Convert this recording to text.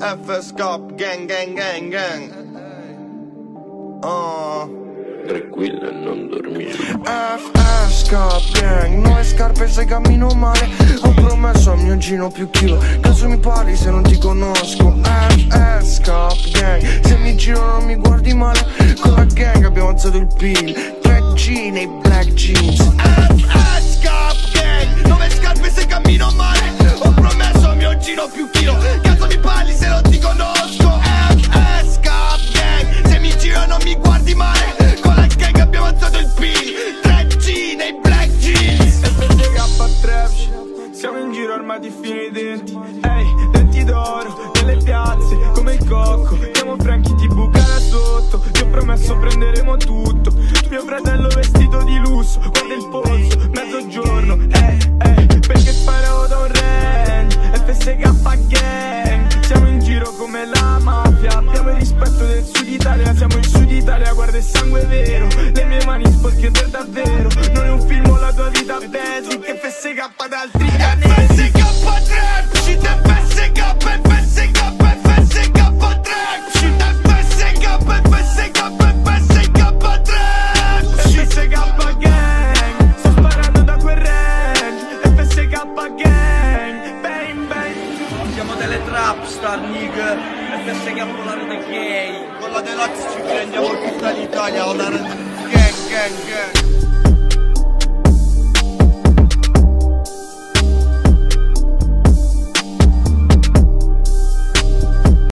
FS Cop, gang gang gang gang. Oh. Tranquilla e non dormire. FS Cop Gang. Nuove scarpe se cammino male. Ho promesso al mio gino più chilo. Caso mi parli se non ti conosco. FS Cop Gang. Se mi giro non mi guardi male. Con la gang abbiamo alzato il PIL 3G nei black jeans. FS Cop Gang. Nuove scarpe se cammino male. Ho promesso al mio gino più chilo Siamo in giro armati fino ai denti. Ehi, denti d'oro, nelle piazze Come il cocco, chiamo Franchi ti bucare sotto. Ti ho promesso prenderemo tutto. Mio fratello vestito di lusso Guarda il polso, mezzogiorno. Ehi, ehi, perché sparavo da un range FSK gang. Siamo in giro come la mafia. Abbiamo il rispetto del sud Italia Siamo il sud Italia, guarda il sangue vero. Le mie mani sporche per Da altri pianeti FSK Trap Shit FSK FSK FSK Trap FSK FSK FSK Trap FSK gang Sto sparando da quel range. FSK gang Bang bang. Siamo delle trap star nigga FSK Polare da gay. Con la deluxe ci prendiamo tutta l'Italia Olare gang gang gang